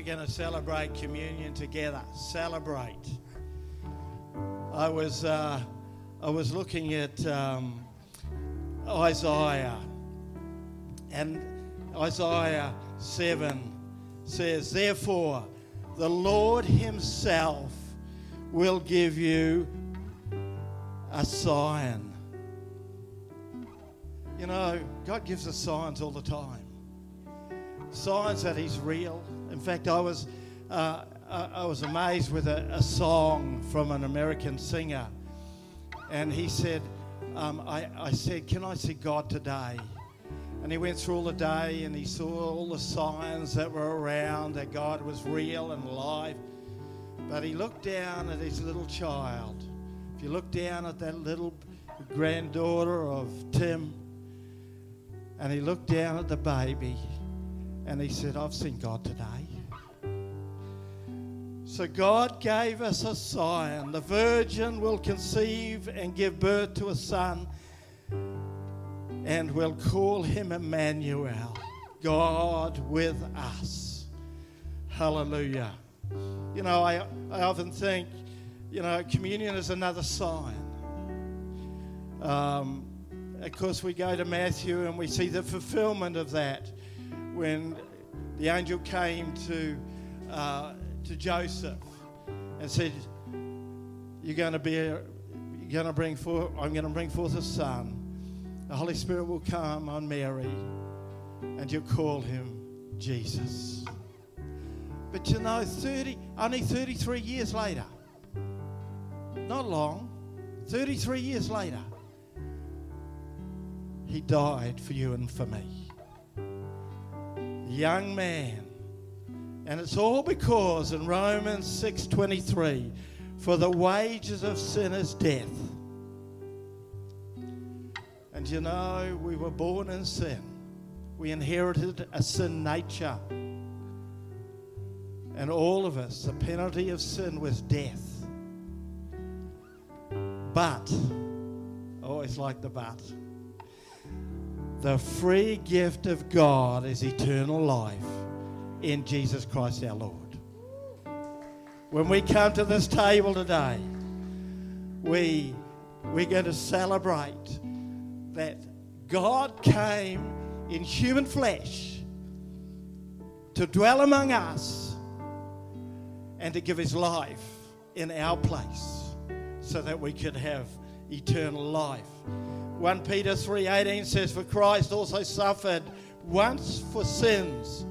you're going to celebrate communion together. Celebrate. I was, uh, I was looking at um, Isaiah, and Isaiah 7 says, Therefore, the Lord Himself will give you a sign. You know, God gives us signs all the time. Signs that He's real. In fact, I was, uh, I was amazed with a, a, song from an American singer. And he said, um, I, I said, Can I see God today? And he went through all the day and he saw all the signs that were around that God was real and alive. But he looked down at his little child. If you look down at that little granddaughter of Tim, and he looked down at the baby, and he said, I've seen God today. So God gave us a sign. The virgin will conceive and give birth to a son and we'll call him Emmanuel, God with us. Hallelujah. You know, I, I often think, you know, communion is another sign. Um, of course, we go to Matthew and we see the fulfillment of that when the angel came to, uh, to Joseph and said, You're going to be, a, you're going to bring forth, I'm going to bring forth a son the Holy Spirit will come on Mary and you'll call him Jesus. But you know, 30, only 33 years later, not long, 33 years later, he died for you and for me. Young man. And it's all because in Romans 6:23, for the wages of sin is death. And you know, we were born in sin. We inherited a sin nature. And all of us, the penalty of sin was death. But, oh, always like the but, the free gift of God is eternal life in Jesus Christ our Lord. When we come to this table today, we, we're going to celebrate that God came in human flesh to dwell among us and to give his life in our place so that we could have eternal life. 1 Peter 3:18 says for Christ also suffered once for sins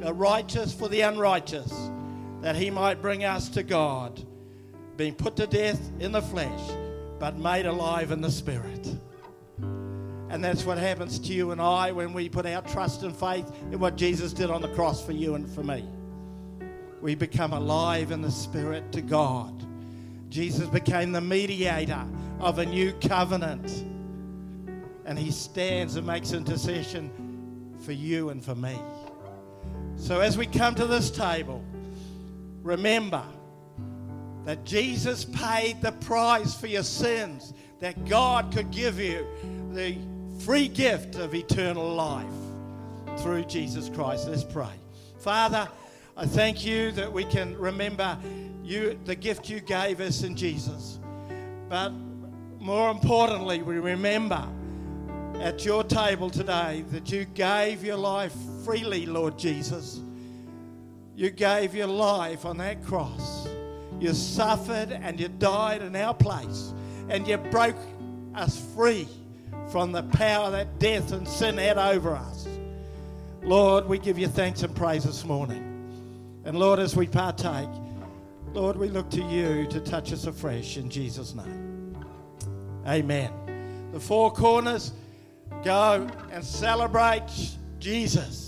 the righteous for the unrighteous that he might bring us to God being put to death in the flesh but made alive in the spirit. And that's what happens to you and I when we put our trust and faith in what Jesus did on the cross for you and for me. We become alive in the Spirit to God. Jesus became the mediator of a new covenant. And he stands and makes intercession for you and for me. So as we come to this table, remember that Jesus paid the price for your sins, that God could give you the free gift of eternal life through Jesus Christ. Let's pray. Father, I thank you that we can remember you the gift you gave us in Jesus. But more importantly, we remember at your table today that you gave your life freely, Lord Jesus. You gave your life on that cross. You suffered and you died in our place. And you broke us free from the power that death and sin had over us. Lord, we give you thanks and praise this morning. And Lord, as we partake, Lord, we look to you to touch us afresh in Jesus' name. Amen. The four corners, go and celebrate Jesus.